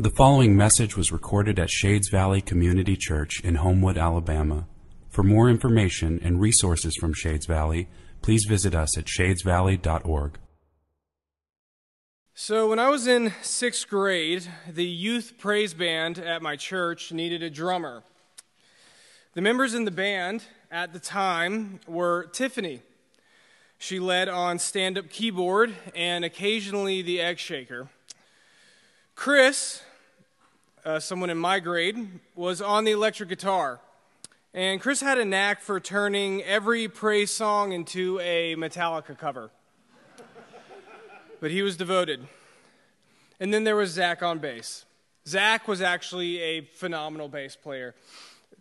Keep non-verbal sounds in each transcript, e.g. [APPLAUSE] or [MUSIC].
The following message was recorded at Shades Valley Community Church in Homewood, Alabama. For more information and resources from Shades Valley, please visit us at shadesvalley.org. So, when I was in sixth grade, the youth praise band at my church needed a drummer. The members in the band at the time were Tiffany. She led on stand up keyboard and occasionally the egg shaker. Chris, uh, someone in my grade, was on the electric guitar. And Chris had a knack for turning every praise song into a Metallica cover. but he was devoted. And then there was Zach on bass. Zach was actually a phenomenal bass player.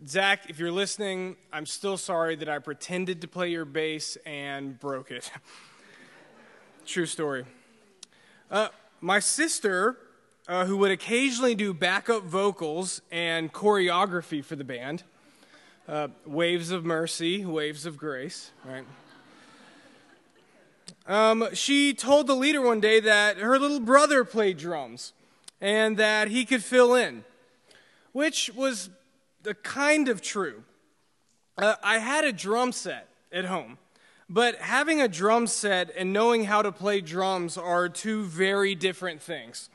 Zach, if you're listening, I'm still sorry that I pretended to play your bass and broke it. [LAUGHS] True story. Uh, my sister, uh, who would occasionally do backup vocals and choreography for the band, uh, waves of mercy, waves of grace, right? Um, she told the leader one day that her little brother played drums and that he could fill in, which was the kind of true. Uh, I had a drum set at home, but having a drum set and knowing how to play drums are two very different things.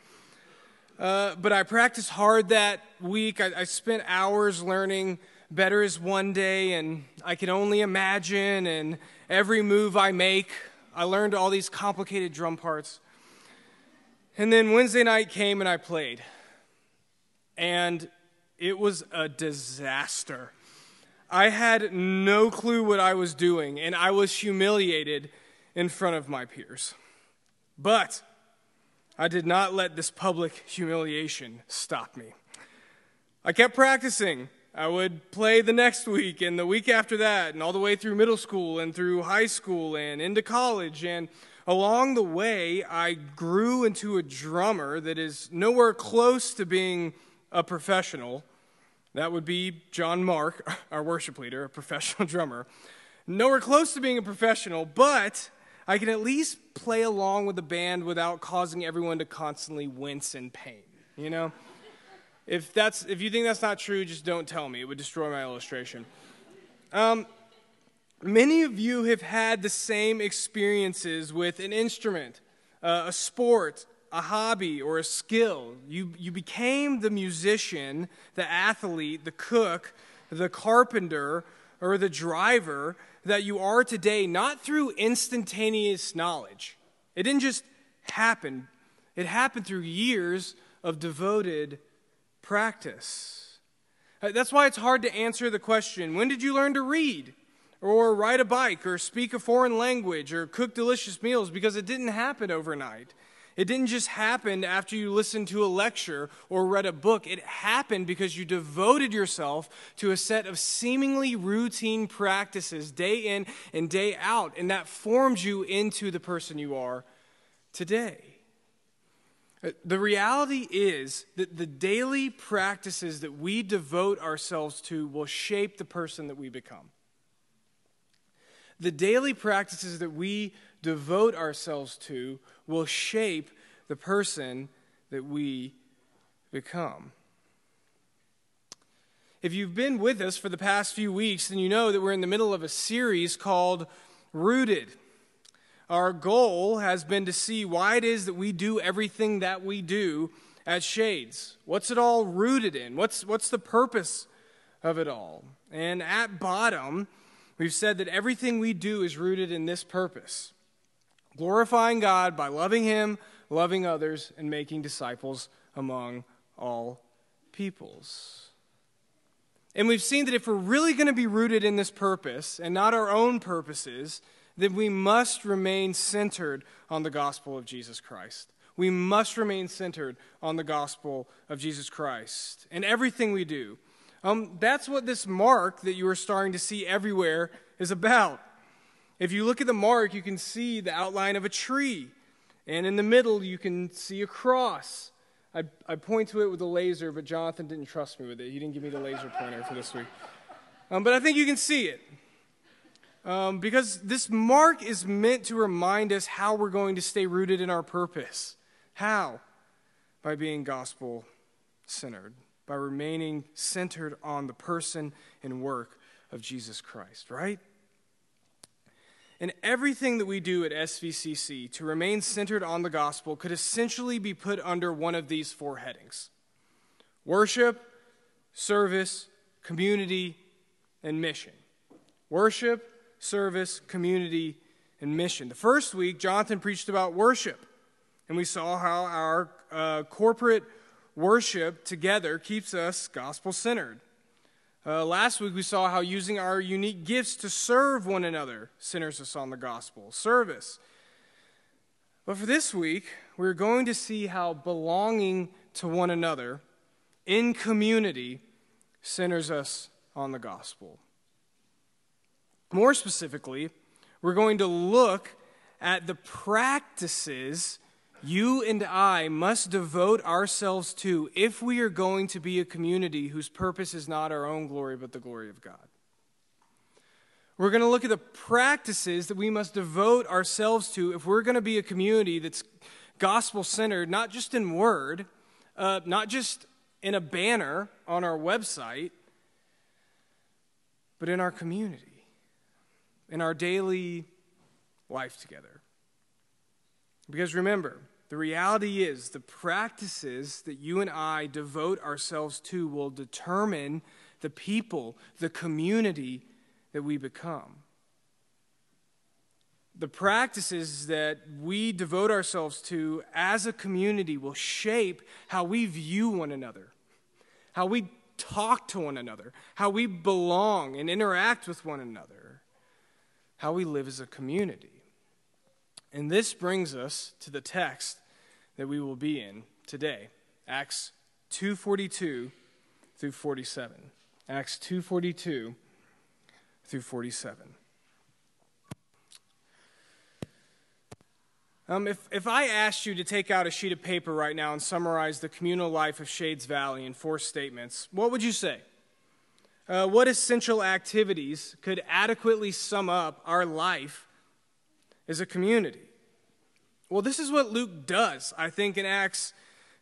Uh, but I practiced hard that week. I, I spent hours learning better is one day, and I can only imagine, and every move I make, I learned all these complicated drum parts. And then Wednesday night came and I played. And it was a disaster. I had no clue what I was doing, and I was humiliated in front of my peers. But I did not let this public humiliation stop me. I kept practicing. I would play the next week and the week after that, and all the way through middle school and through high school and into college. And along the way, I grew into a drummer that is nowhere close to being a professional. That would be John Mark, [LAUGHS] our worship leader, a professional [LAUGHS] drummer. Nowhere close to being a professional, but I can at least play along with the band without causing everyone to constantly wince in pain, you know? If, that's, if you think that's not true, just don't tell me. It would destroy my illustration. Um, many of you have had the same experiences with an instrument, uh, a sport, a hobby, or a skill. You, you became the musician, the athlete, the cook, the carpenter, or the driver that you are today, not through instantaneous knowledge. It didn't just happen, it happened through years of devoted practice. Uh, that's why it's hard to answer the question when did you learn to read? Or ride a bike, or speak a foreign language, or cook delicious meals, because it didn't happen overnight. It didn't just happen after you listened to a lecture or read a book. It happened because you devoted yourself to a set of seemingly routine practices day in and day out, and that formed you into the person you are today. Uh, the reality is that the daily practices that we devote ourselves to will shape the person that we become. The daily practices that we devote ourselves to will shape the person that we become. If you've been with us for the past few weeks, then you know that we're in the middle of a series called Rooted. Our goal has been to see why it is that we do everything that we do at Shades. What's it all rooted in? What's, what's the purpose of it all? And at bottom, we've said that everything we do is rooted in this purpose glorifying God by loving Him, loving others, and making disciples among all peoples. And we've seen that if we're really going to be rooted in this purpose and not our own purposes, then we must remain centered on the gospel of Jesus Christ. We must remain centered on the gospel of Jesus Christ in everything we do. Um, that's what this mark that you are starting to see everywhere is about. If you look at the mark, you can see the outline of a tree, and in the middle, you can see a cross. I, I point to it with a laser, but Jonathan didn't trust me with it. He didn't give me the laser pointer for this week. Um, but I think you can see it. Um, because this mark is meant to remind us how we're going to stay rooted in our purpose. How? By being gospel centered, by remaining centered on the person and work of Jesus Christ, right? And everything that we do at SVCC to remain centered on the gospel could essentially be put under one of these four headings worship, service, community, and mission. Worship, service, community, and mission. The first week, Jonathan preached about worship, and we saw how our uh, corporate worship together keeps us gospel centered. Uh, last week, we saw how using our unique gifts to serve one another centers us on the gospel, service. But for this week, we're going to see how belonging to one another in community centers us on the gospel. More specifically, we're going to look at the practices you and I must devote ourselves to if we are going to be a community whose purpose is not our own glory, but the glory of God. We're going to look at the practices that we must devote ourselves to if we're going to be a community that's gospel centered, not just in word, uh, not just in a banner on our website, but in our community, in our daily life together. Because remember, the reality is, the practices that you and I devote ourselves to will determine the people, the community that we become. The practices that we devote ourselves to as a community will shape how we view one another, how we talk to one another, how we belong and interact with one another, how we live as a community. And this brings us to the text that we will be in today, Acts 2:42 through 47. Acts 2:42 through 47. Um, if, if I asked you to take out a sheet of paper right now and summarize the communal life of Shades Valley in four statements, what would you say? Uh, what essential activities could adequately sum up our life as a community? Well, this is what Luke does, I think, in Acts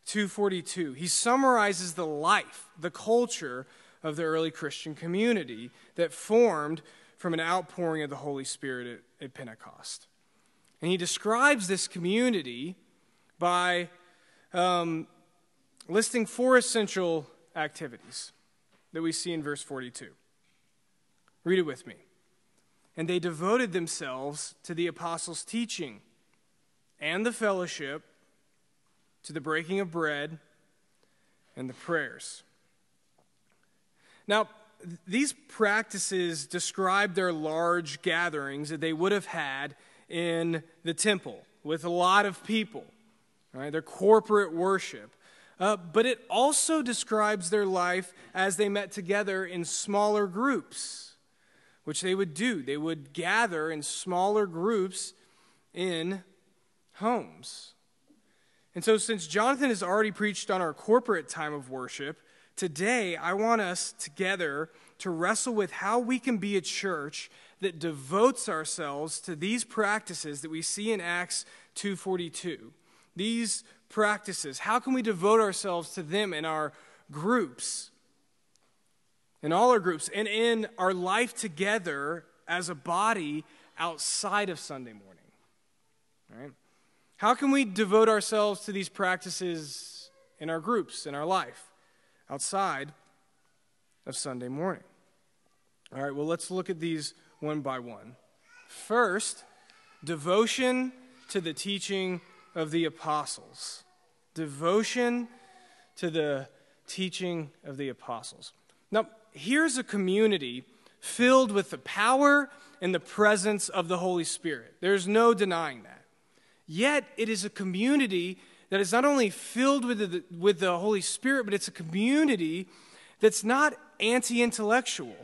2:42. He summarizes the life, the culture of the early Christian community that formed from an outpouring of the Holy Spirit at, at Pentecost. And he describes this community by um, listing four essential activities that we see in verse 42. Read it with me. And they devoted themselves to the apostles' teaching and the fellowship, to the breaking of bread, and the prayers. Now, these practices describe their large gatherings that they would have had in the temple with a lot of people, right? Their corporate worship. Uh, but it also describes their life as they met together in smaller groups, which they would do. They would gather in smaller groups in homes. And so, since Jonathan has already preached on our corporate time of worship, today I want us together to wrestle with how we can be a church that devotes ourselves to these practices that we see in Acts 2:42. These practices, how can we devote ourselves to them in our groups? In all our groups and in our life together as a body outside of Sunday morning. All right? How can we devote ourselves to these practices in our groups, in our life, outside of Sunday morning? All right, well, let's look at these one by one. First, devotion to the teaching of the apostles. Devotion to the teaching of the apostles. Now, here's a community filled with the power and the presence of the Holy Spirit. There's no denying that. Yet it is a community that is not only filled with the, with the Holy Spirit, but it's a community that's not anti intellectual.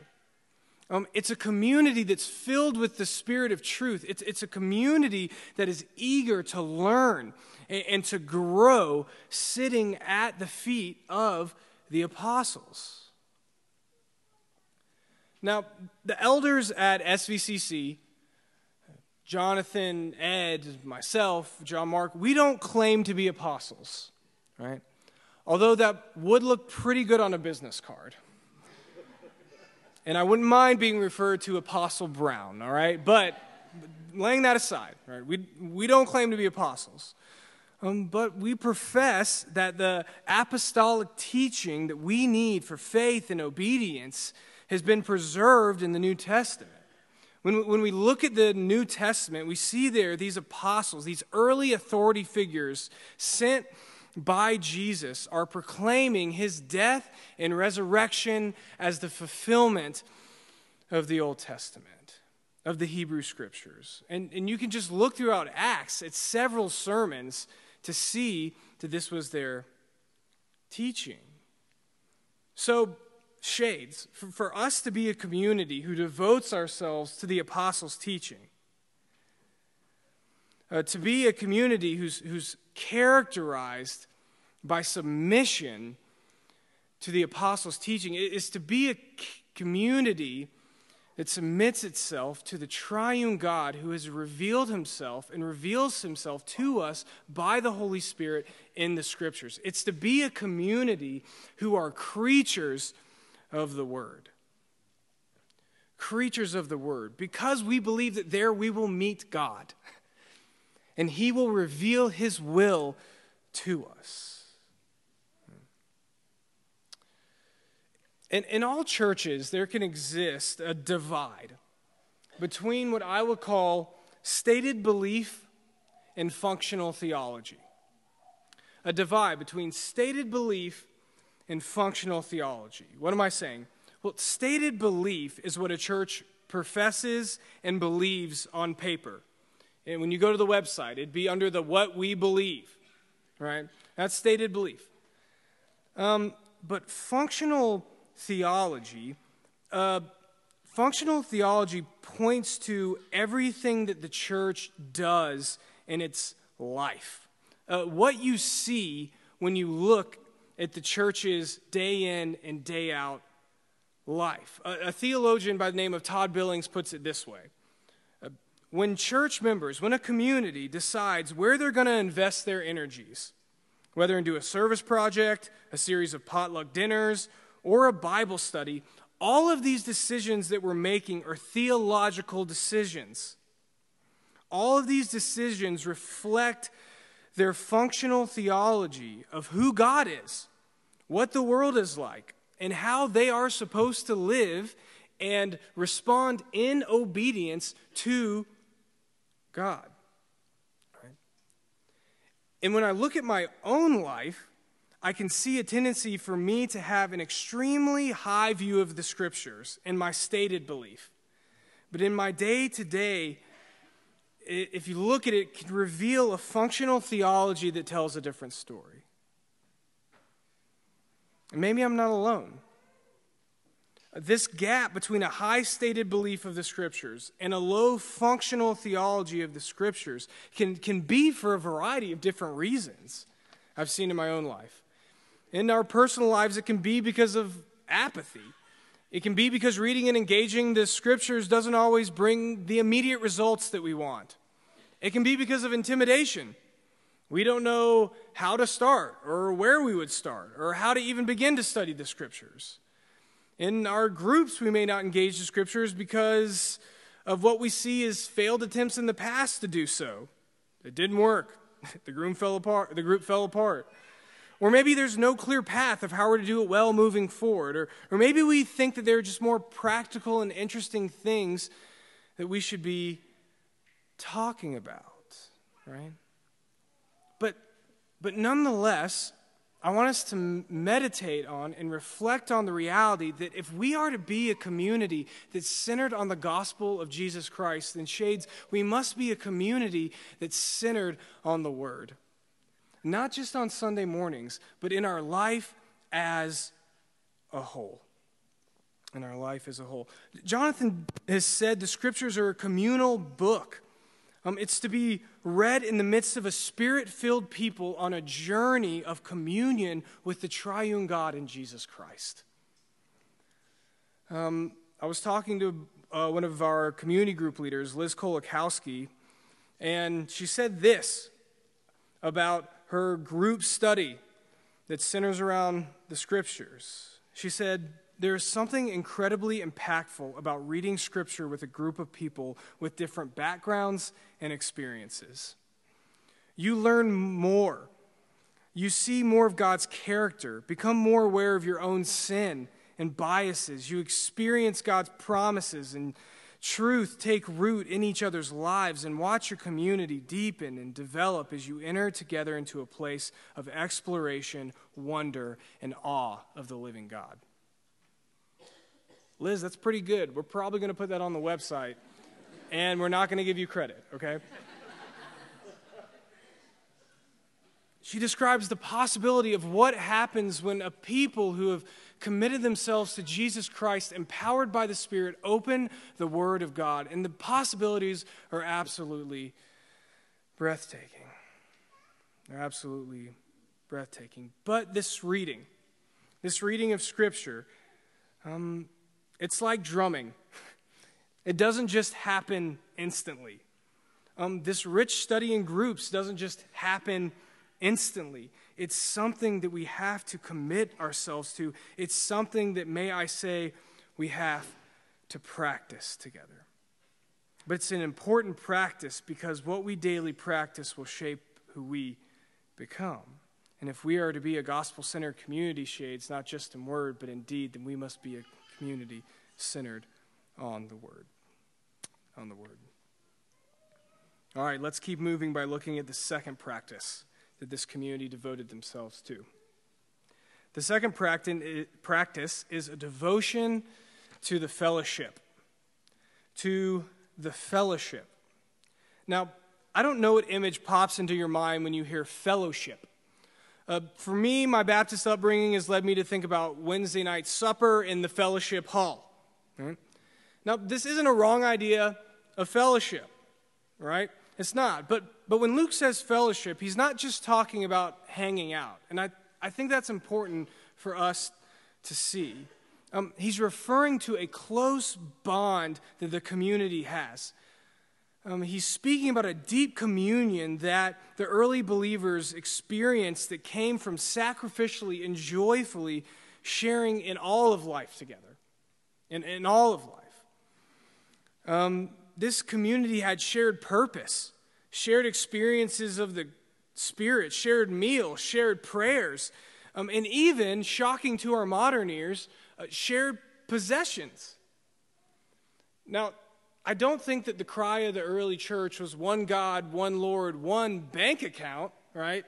Um, it's a community that's filled with the spirit of truth. It's, it's a community that is eager to learn and, and to grow sitting at the feet of the apostles. Now, the elders at SVCC Jonathan, Ed, myself, John Mark, we don't claim to be apostles, right? although that would look pretty good on a business card. And I wouldn't mind being referred to Apostle Brown, all right? But laying that aside, right? We, we don't claim to be apostles. Um, but we profess that the apostolic teaching that we need for faith and obedience has been preserved in the New Testament. When, when we look at the New Testament, we see there these apostles, these early authority figures sent by Jesus, are proclaiming his death and resurrection as the fulfillment of the Old Testament, of the Hebrew Scriptures. And, and you can just look throughout Acts at several sermons to see that this was their teaching. So, shades, for, for us to be a community who devotes ourselves to the apostles' teaching, uh, to be a community who's, who's characterized by submission to the apostles' teaching, is to be a community that submits itself to the triune God who has revealed himself and reveals himself to us by the Holy Spirit in the scriptures. It's to be a community who are creatures of the word. Creatures of the word, because we believe that there we will meet God and he will reveal his will to us. In, in all churches, there can exist a divide between what I would call stated belief and functional theology. A divide between stated belief and functional theology. What am I saying? Well, stated belief is what a church professes and believes on paper. And when you go to the website, it'd be under the what we believe, right? That's stated belief. Um, but functional theology, uh, functional theology points to everything that the church does in its life. Uh, what you see when you look at the church's day in and day out life. A, a theologian by the name of Todd Billings puts it this way uh, When church members, when a community decides where they're going to invest their energies, whether into a service project, a series of potluck dinners, or a Bible study, all of these decisions that we're making are theological decisions. All of these decisions reflect their functional theology of who God is, what the world is like, and how they are supposed to live and respond in obedience to God. And when I look at my own life, I can see a tendency for me to have an extremely high view of the scriptures and my stated belief. But in my day to day, if you look at it, it can reveal a functional theology that tells a different story. And maybe I'm not alone. This gap between a high stated belief of the scriptures and a low functional theology of the scriptures can, can be for a variety of different reasons I've seen in my own life. In our personal lives, it can be because of apathy. It can be because reading and engaging the scriptures doesn't always bring the immediate results that we want. It can be because of intimidation. We don't know how to start or where we would start or how to even begin to study the scriptures. In our groups, we may not engage the scriptures because of what we see as failed attempts in the past to do so. It didn't work. [LAUGHS] The group fell apart. The group fell apart. Or maybe there's no clear path of how we're to do it well moving forward. Or, or maybe we think that there are just more practical and interesting things that we should be talking about, right? But, but nonetheless, I want us to meditate on and reflect on the reality that if we are to be a community that's centered on the gospel of Jesus Christ, then, Shades, we must be a community that's centered on the Word not just on Sunday mornings, but in our life as a whole. In our life as a whole. Jonathan has said the scriptures are a communal book. Um, it's to be read in the midst of a spirit filled people on a journey of communion with the triune God in Jesus Christ. Um, I was talking to uh, one of our community group leaders, Liz Kolakowski, and she said this about her group study that centers around the scriptures. She said, There is something incredibly impactful about reading scripture with a group of people with different backgrounds and experiences. You learn more. You see more of God's character, become more aware of your own sin and biases. You experience God's promises and truth take root in each other's lives and watch your community deepen and develop as you enter together into a place of exploration, wonder, and awe of the living God. Liz, that's pretty good. We're probably going to put that on the website, and we're not going to give you credit, okay? She describes the possibility of what happens when a people who have committed themselves to Jesus Christ, empowered by the Spirit, open the Word of God. And the possibilities are absolutely breathtaking. They're absolutely breathtaking. But this reading, this reading of Scripture, um, it's like drumming. It doesn't just happen instantly. Um, this rich study in groups doesn't just happen instantly. It's something that we have to commit ourselves to. It's something that, may I say, we have to practice together. But it's an important practice because what we daily practice will shape who we become. And if we are to be a gospel centered community, shades, not just in word, but in deed, then we must be a community centered on the word. On the word. All right, let's keep moving by looking at the second practice that this community devoted themselves to. The second practice is a devotion to the fellowship. To the fellowship. Now, I don't know what image pops into your mind when you hear fellowship. Uh, for me, my Baptist upbringing has led me to think about Wednesday night supper in the fellowship hall. Right? Now, this isn't a wrong idea of fellowship, right? It's not. But, but when Luke says fellowship, he's not just talking about hanging out. And I, I think that's important for us to see. Um, he's referring to a close bond that the community has. Um, he's speaking about a deep communion that the early believers experienced that came from sacrificially and joyfully sharing in all of life together, in, in all of life. Um, this community had shared purpose, shared experiences of the Spirit, shared meals, shared prayers, um, and even, shocking to our modern ears, uh, shared possessions. Now, I don't think that the cry of the early church was one God, one Lord, one bank account, right?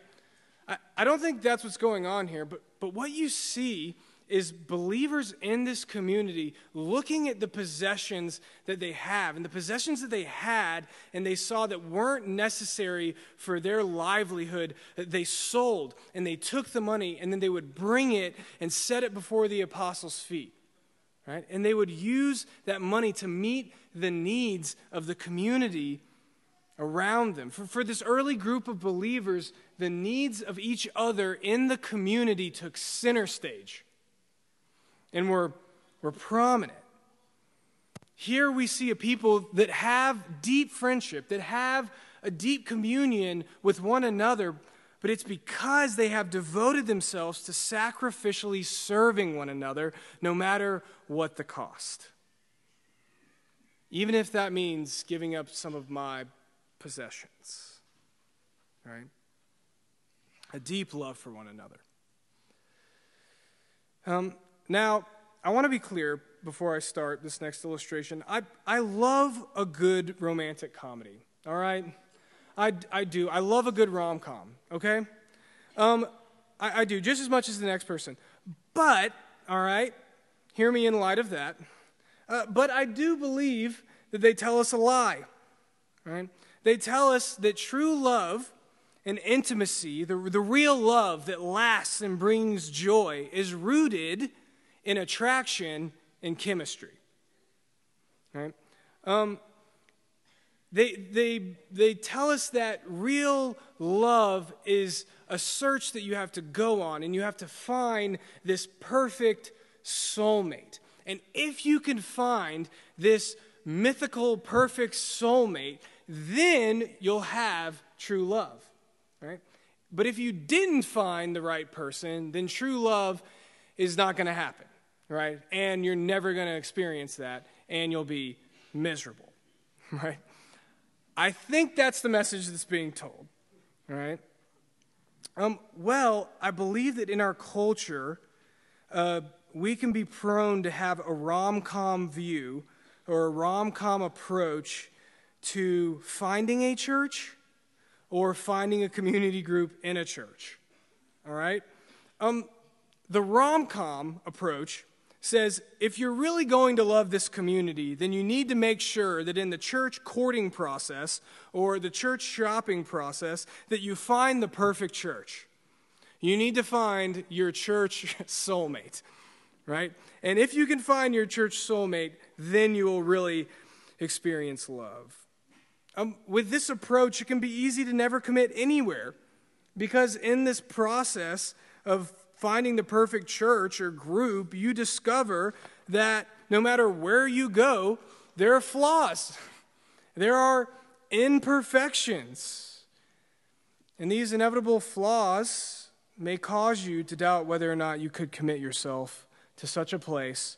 I, I don't think that's what's going on here, but, but what you see is believers in this community looking at the possessions that they have and the possessions that they had and they saw that weren't necessary for their livelihood they sold and they took the money and then they would bring it and set it before the apostles feet right and they would use that money to meet the needs of the community around them for, for this early group of believers the needs of each other in the community took center stage and were, were prominent. Here we see a people that have deep friendship, that have a deep communion with one another, but it's because they have devoted themselves to sacrificially serving one another, no matter what the cost. Even if that means giving up some of my possessions. Right? A deep love for one another. Um, now, I want to be clear before I start this next illustration. I, I love a good romantic comedy, all right? I, I do. I love a good rom com, okay? Um, I, I do, just as much as the next person. But, all right, hear me in light of that. Uh, but I do believe that they tell us a lie, right? They tell us that true love and intimacy, the, the real love that lasts and brings joy, is rooted in attraction and chemistry. Right? Um, they, they, they tell us that real love is a search that you have to go on and you have to find this perfect soulmate. And if you can find this mythical, perfect soulmate, then you'll have true love. Right? But if you didn't find the right person, then true love is not going to happen, right? And you're never going to experience that, and you'll be miserable, [LAUGHS] right? I think that's the message that's being told, right? Um, well, I believe that in our culture, uh, we can be prone to have a rom com view or a rom com approach to finding a church or finding a community group in a church. All right? Um, the rom com approach says if you're really going to love this community, then you need to make sure that in the church courting process or the church shopping process that you find the perfect church. You need to find your church [LAUGHS] soulmate, right? And if you can find your church soulmate, then you will really experience love. Um, with this approach, it can be easy to never commit anywhere because in this process of finding the perfect church or group, you discover that no matter where you go, there are flaws, there are imperfections. And these inevitable flaws may cause you to doubt whether or not you could commit yourself to such a place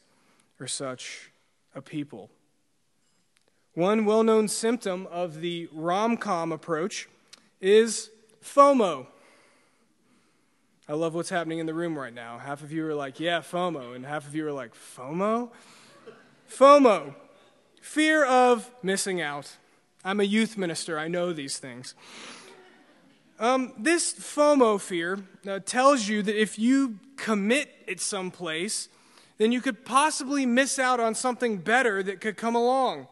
or such a people. One well known symptom of the rom com approach is FOMO. I love what's happening in the room right now. Half of you are like, yeah, FOMO, and half of you are like, FOMO? FOMO, fear of missing out. I'm a youth minister, I know these things. Um, this FOMO fear uh, tells you that if you commit at some place, then you could possibly miss out on something better that could come along.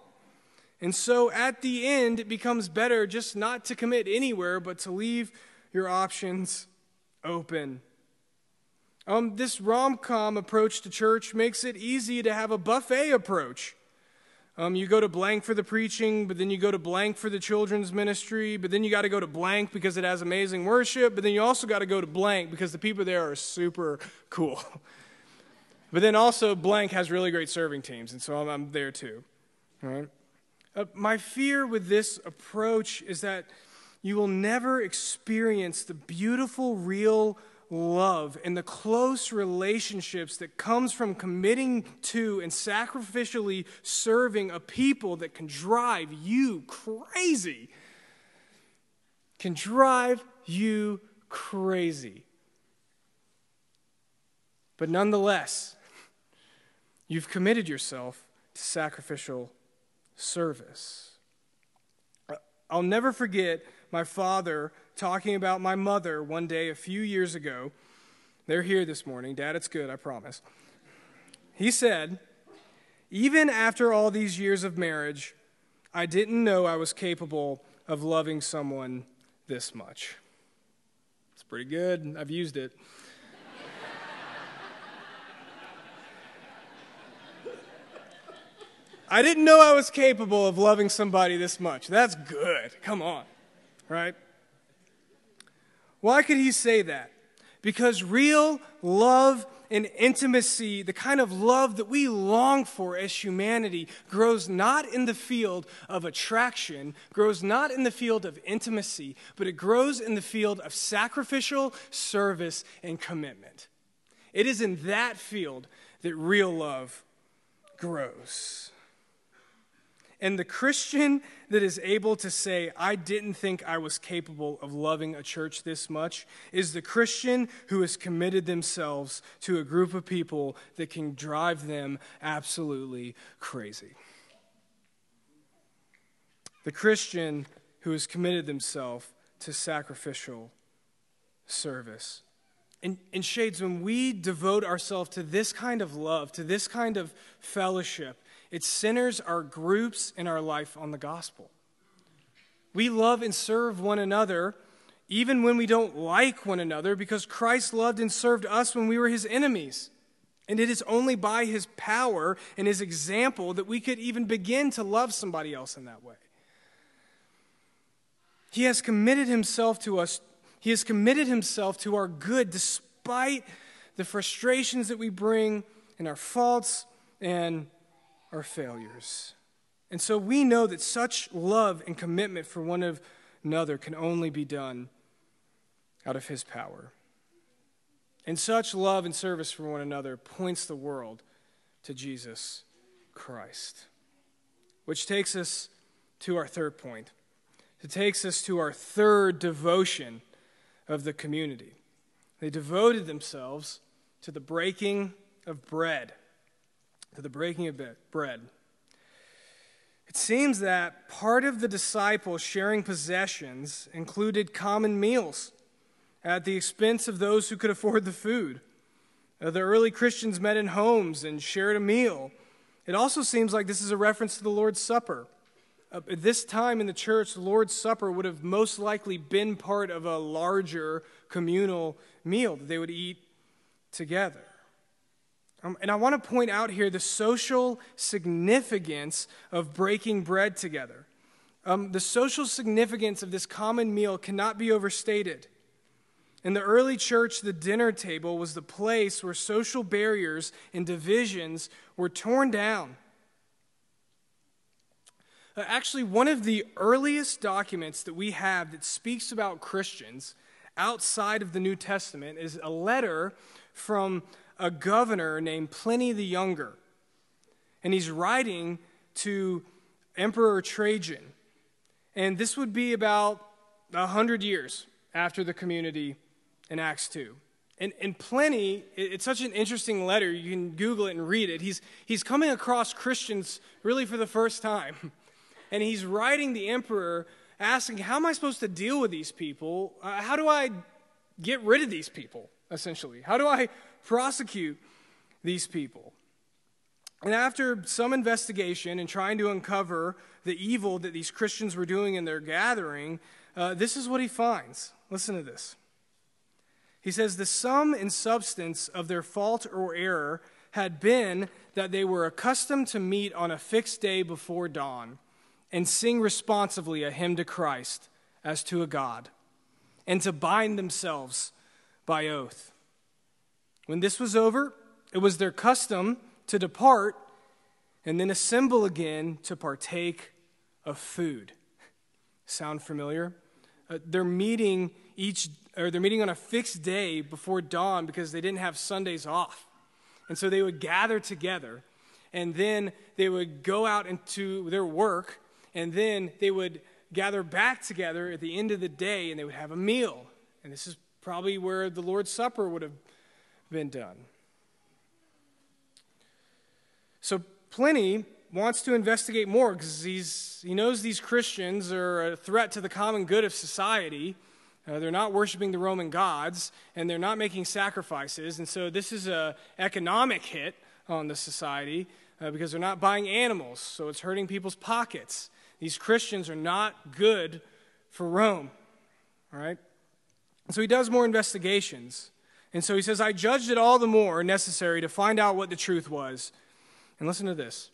And so at the end, it becomes better just not to commit anywhere, but to leave your options open. Um, this rom com approach to church makes it easy to have a buffet approach. Um, you go to blank for the preaching, but then you go to blank for the children's ministry, but then you got to go to blank because it has amazing worship, but then you also got to go to blank because the people there are super cool. [LAUGHS] but then also, blank has really great serving teams, and so I'm, I'm there too. Uh, my fear with this approach is that you will never experience the beautiful, real love and the close relationships that comes from committing to and sacrificially serving a people that can drive you crazy. Can drive you crazy. But nonetheless, you've committed yourself to sacrificial service. I'll never forget my father talking about my mother one day a few years ago. They're here this morning. Dad, it's good, I promise. He said, Even after all these years of marriage, I didn't know I was capable of loving someone this much. It's pretty good. I've used it. [LAUGHS] I didn't know I was capable of loving somebody this much. That's good. Come on. Right? Why could he say that? Because real love and intimacy, the kind of love that we long for as humanity, grows not in the field of attraction, grows not in the field of intimacy, but it grows in the field of sacrificial service and commitment. It is in that field that real love grows. And the Christian that is able to say, I didn't think I was capable of loving a church this much, is the Christian who has committed themselves to a group of people that can drive them absolutely crazy. The Christian who has committed themselves to sacrificial service. And, in shades, when we devote ourselves to this kind of love, to this kind of fellowship, it centers our groups in our life on the gospel. We love and serve one another even when we don't like one another because Christ loved and served us when we were his enemies. And it is only by his power and his example that we could even begin to love somebody else in that way. He has committed himself to us. He has committed himself to our good despite the frustrations that we bring and our faults and our failures. And so we know that such love and commitment for one another can only be done out of his power. And such love and service for one another points the world to Jesus Christ. Which takes us to our third point. It takes us to our third devotion of the community. They devoted themselves to the breaking of bread. To the breaking of bread. It seems that part of the disciples sharing possessions included common meals at the expense of those who could afford the food. Uh, the early Christians met in homes and shared a meal. It also seems like this is a reference to the Lord's Supper. At this time in the church, the Lord's Supper would have most likely been part of a larger communal meal that they would eat together. Um, and I want to point out here the social significance of breaking bread together. Um, the social significance of this common meal cannot be overstated. In the early church, the dinner table was the place where social barriers and divisions were torn down. Uh, actually, one of the earliest documents that we have that speaks about Christians outside of the New Testament is a letter from a governor named Pliny the Younger. And he's writing to Emperor Trajan. And this would be about 100 years after the community in Acts 2. And, and Pliny, it's such an interesting letter. You can Google it and read it. He's, he's coming across Christians really for the first time. [LAUGHS] And he's writing the emperor asking, How am I supposed to deal with these people? Uh, how do I get rid of these people, essentially? How do I prosecute these people. And after some investigation and trying to uncover the evil that these Christians were doing in their gathering, uh, this is what he finds. Listen to this. He says, The sum and substance of their fault or error had been that they were accustomed to meet on a fixed day before dawn and sing responsively a hymn to Christ as to a God, and to bind themselves by oath. When this was over, it was their custom to depart and then assemble again to partake of food. Sound familiar? Uh, they're meeting each or they're meeting on a fixed day before dawn because they didn't have Sundays off. And so they would gather together and then they would go out into their work and then they would gather back together at the end of the day and they would have a meal. And this is probably where the Lord's Supper would have been done. So Pliny wants to investigate more because he knows these Christians are a threat to the common good of society. Uh, they're not worshiping the Roman gods, and they're not making sacrifices. And so this is an economic hit on the society uh, because they're not buying animals, so it's hurting people's pockets. These Christians are not good for Rome. All right? And so he does more investigations. And so he says, I judged it all the more necessary to find out what the truth was. And listen to this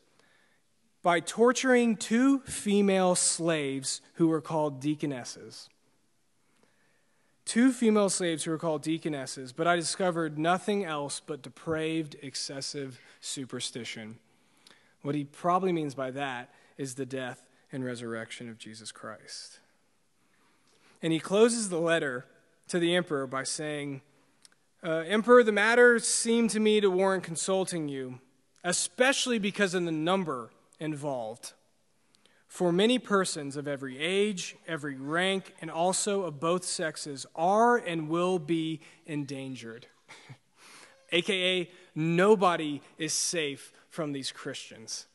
by torturing two female slaves who were called deaconesses. Two female slaves who were called deaconesses, but I discovered nothing else but depraved, excessive superstition. What he probably means by that is the death and resurrection of Jesus Christ. And he closes the letter to the emperor by saying, uh, Emperor, the matter seemed to me to warrant consulting you, especially because of the number involved. For many persons of every age, every rank, and also of both sexes are and will be endangered. [LAUGHS] AKA, nobody is safe from these Christians.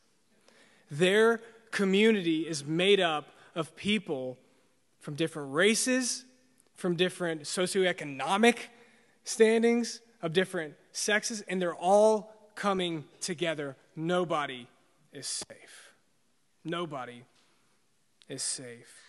Their community is made up of people from different races, from different socioeconomic standings of different sexes, and they're all coming together. Nobody is safe. Nobody is safe.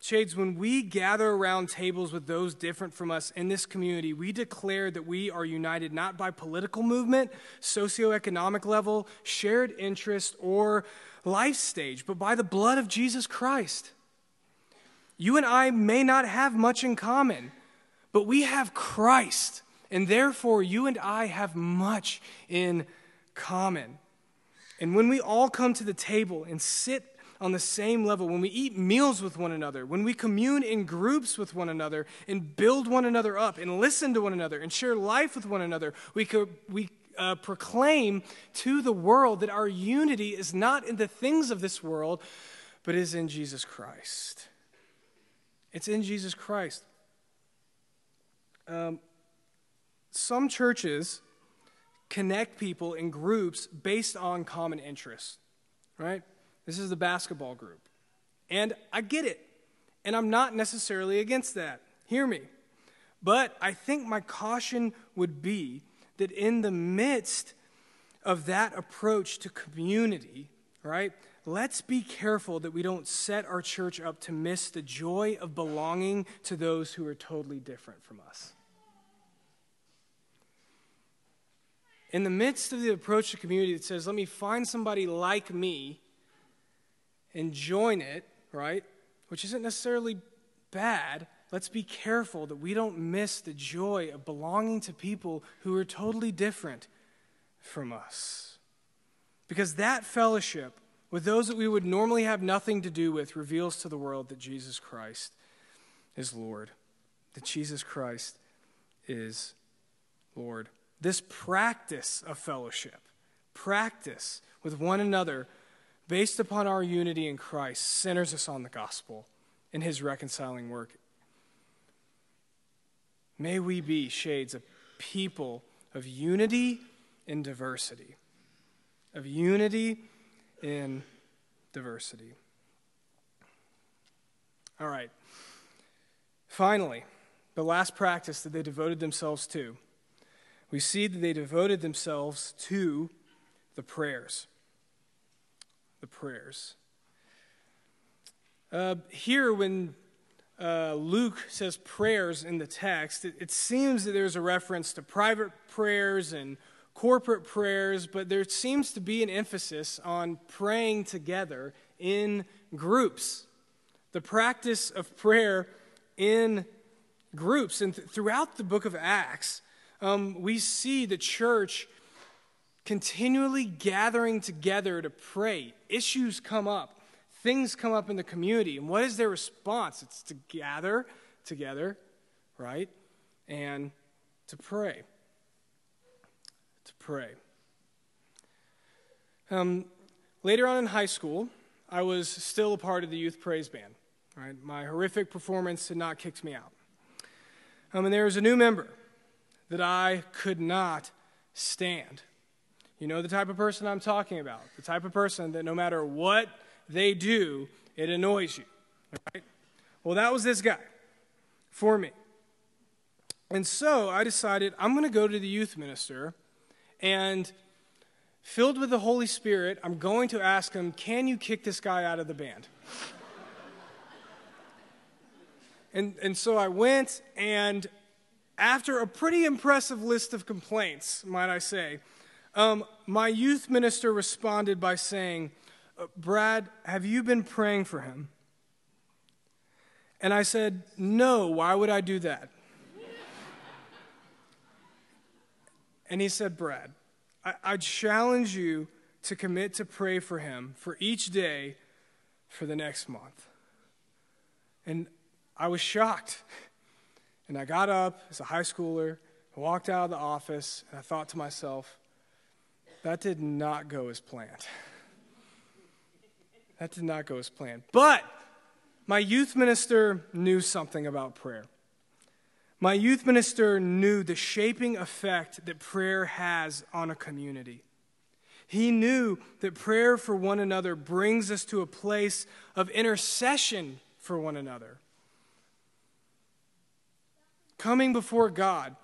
Shades, when we gather around tables with those different from us in this community, we declare that we are united not by political movement, socioeconomic level, shared interest, or life stage, but by the blood of Jesus Christ. You and I may not have much in common, but we have Christ, and therefore you and I have much in common. And when we all come to the table and sit on the same level, when we eat meals with one another, when we commune in groups with one another and build one another up and listen to one another and share life with one another, we, could, we uh, proclaim to the world that our unity is not in the things of this world, but is in Jesus Christ. It's in Jesus Christ. Um, some churches connect people in groups based on common interests, right? This is the basketball group. And I get it. And I'm not necessarily against that. Hear me. But I think my caution would be that in the midst of that approach to community, right, let's be careful that we don't set our church up to miss the joy of belonging to those who are totally different from us. In the midst of the approach to community that says, let me find somebody like me and join it, right, which isn't necessarily bad, let's be careful that we don't miss the joy of belonging to people who are totally different from us. Because that fellowship with those that we would normally have nothing to do with reveals to the world that Jesus Christ is Lord, that Jesus Christ is Lord. This practice of fellowship, practice with one another based upon our unity in Christ, centers us on the gospel and his reconciling work May we be shades of people of unity in diversity. Of unity in diversity. All right. Finally, the last practice that they devoted themselves to, we see that they devoted themselves to the prayers. The prayers. Uh, here, when uh, Luke says prayers in the text, it, it seems that there's a reference to private prayers and corporate prayers, but there seems to be an emphasis on praying together in groups. The practice of prayer in groups. And th- throughout the book of Acts, um, we see the church continually gathering together to pray. Issues come up things come up in the community. And what is their response? It's to gather together, right? And to pray. To pray. Um, later on in high school, I was still a part of the youth praise band. Right? My horrific performance had not kicked me out. Um, and there was a new member that I could not stand. You know the type of person I'm talking about. The type of person that no matter what they do, it annoys you. Right? Well, that was this guy for me. And so I decided I'm going to go to the youth minister and, filled with the Holy Spirit, I'm going to ask him, Can you kick this guy out of the band? [LAUGHS] and, and so I went, and after a pretty impressive list of complaints, might I say, um, my youth minister responded by saying, uh, Brad, have you been praying for him? And I said, No, why would I do that? [LAUGHS] and he said, Brad, I, I challenge you to commit to pray for him for each day for the next month. And I was shocked. [LAUGHS] And I got up as a high schooler, walked out of the office, and I thought to myself, that did not go as planned. That did not go as planned. But my youth minister knew something about prayer. My youth minister knew the shaping effect that prayer has on a community. He knew that prayer for one another brings us to a place of intercession for one another. Coming before God,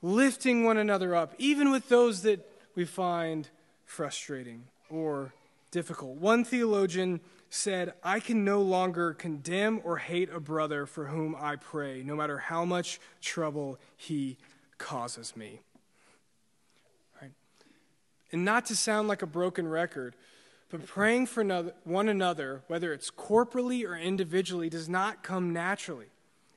lifting one another up, even with those that we find frustrating or difficult. One theologian said, I can no longer condemn or hate a brother for whom I pray, no matter how much trouble he causes me. Right? And not to sound like a broken record, but praying for one another, whether it's corporally or individually, does not come naturally.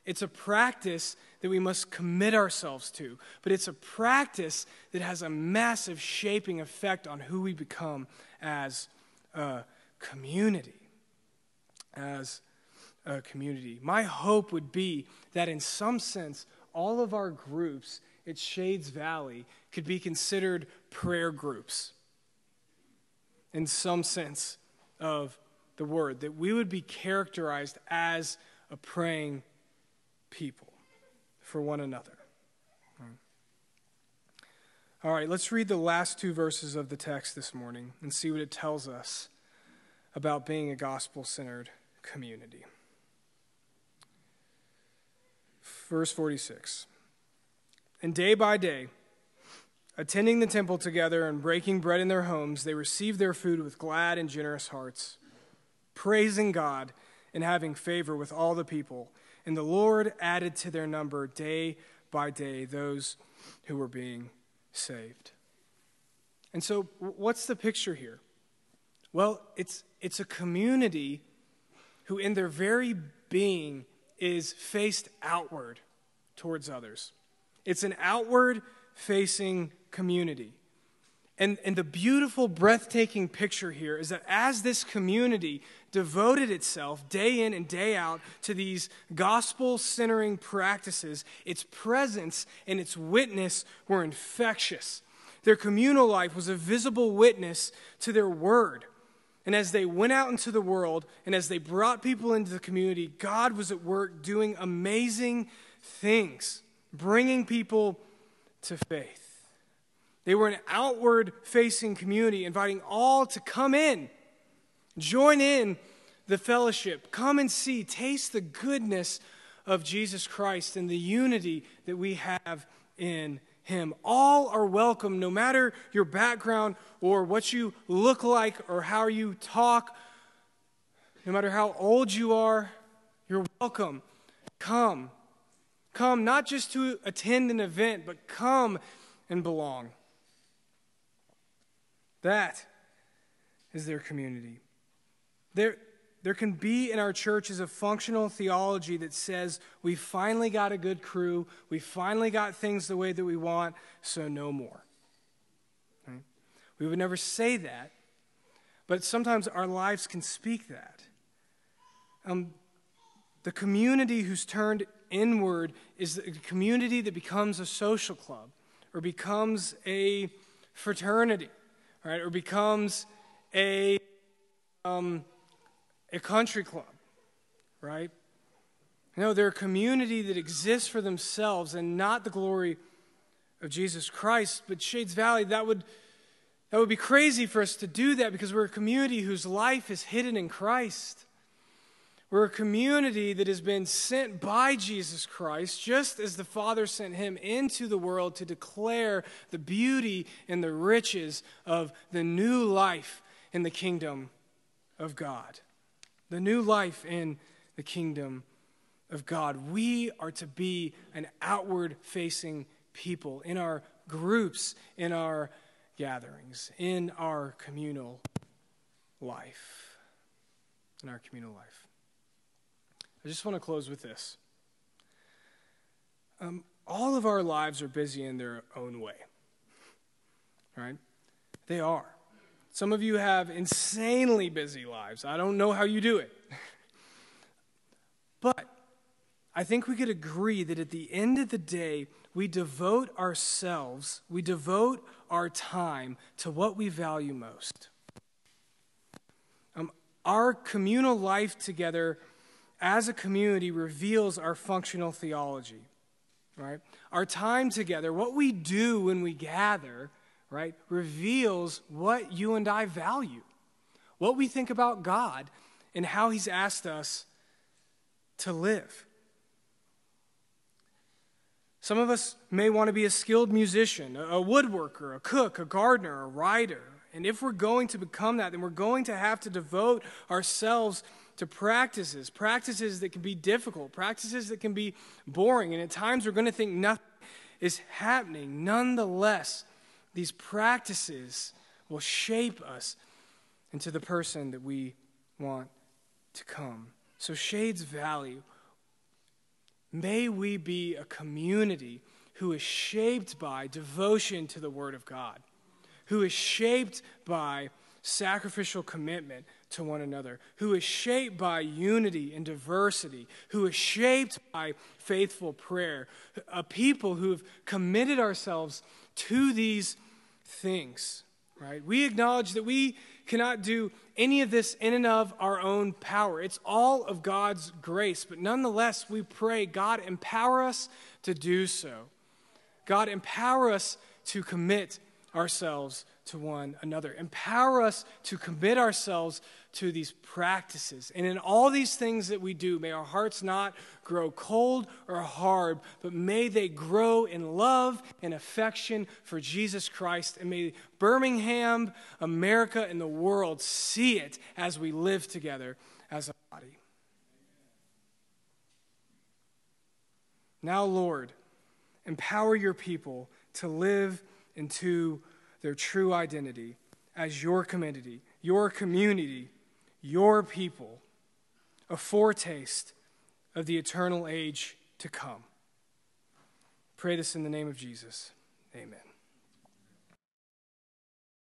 It's a practice that we must commit ourselves to, but it's a practice that has a massive shaping effect on who we become as a community. As a community. My hope would be that in some sense, all of our groups at Shades Valley could be considered prayer groups in some sense of the word, that we would be characterized as a praying people for one another. All right, let's read the last two verses of the text this morning and see what it tells us about being a gospel centered community. Verse 46. And day by day, attending the temple together and breaking bread in their homes, they received their food with glad and generous hearts, praising God and having favor with all the people. And the Lord added to their number day by day those who were being saved. And so, what's the picture here? Well, it's, it's a community who, in their very being, is faced outward towards others. It's an outward facing community. And, and the beautiful, breathtaking picture here is that as this community devoted itself day in and day out to these gospel centering practices, its presence and its witness were infectious. Their communal life was a visible witness to their word. And as they went out into the world and as they brought people into the community, God was at work doing amazing things bringing people to faith. They were an outward facing community, inviting all to come in, join in the fellowship, come and see, taste the goodness of Jesus Christ and the unity that we have in Him. All are welcome, no matter your background or what you look like or how you talk, no matter how old you are, you're welcome. Come Come not just to attend an event, but come and belong. That is their community. There, there can be in our churches a functional theology that says we finally got a good crew, we finally got things the way that we want, so no more. Right? We would never say that, but sometimes our lives can speak that. Um, the community who's turned inward is a community that becomes a social club or becomes a fraternity, right? Or becomes a, um, a country club, right? No, they're a community that exists for themselves and not the glory of Jesus Christ. But Shades Valley, that would, that would be crazy for us to do that because we're a community whose life is hidden in Christ. We're a community that has been sent by Jesus Christ, just as the Father sent him into the world to declare the beauty and the riches of the new life in the kingdom of God. The new life in the kingdom of God. We are to be an outward facing people in our groups, in our gatherings, in our communal life. In our communal life. I just want to close with this. Um, all of our lives are busy in their own way, right? They are. Some of you have insanely busy lives. I don't know how you do it. [LAUGHS] but I think we could agree that at the end of the day, we devote ourselves, we devote our time to what we value most. Um, our communal life together as a community reveals our functional theology, right? Our time together, what we do when we gather, right, reveals what you and I value, what we think about God, and how He's asked us to live. Some of us may want to be a skilled musician, a woodworker, a cook, a gardener, a writer. And if we're going to become that, then we're going to have to devote ourselves to practices, practices that can be difficult, practices that can be boring, and at times we're going to think nothing is happening. Nonetheless, these practices will shape us into the person that we want to come. So, Shades Valley, may we be a community who is shaped by devotion to the Word of God, who is shaped by sacrificial commitment to one another, who is shaped by unity and diversity, who is shaped by faithful prayer, a people who have committed ourselves to these things, right? We acknowledge that we cannot do any of this in and of our own power. It's all of God's grace, but nonetheless, we pray, God, empower us to do so. God, empower us to commit ourselves to one another. Empower us to commit ourselves to these practices. And in all these things that we do, may our hearts not grow cold or hard, but may they grow in love and affection for Jesus Christ. And may Birmingham, America, and the world see it as we live together as a body. Now, Lord, empower your people to live into their true identity as your community, your community, your people, a foretaste of the eternal age to come. Pray this in the name of Jesus. Amen.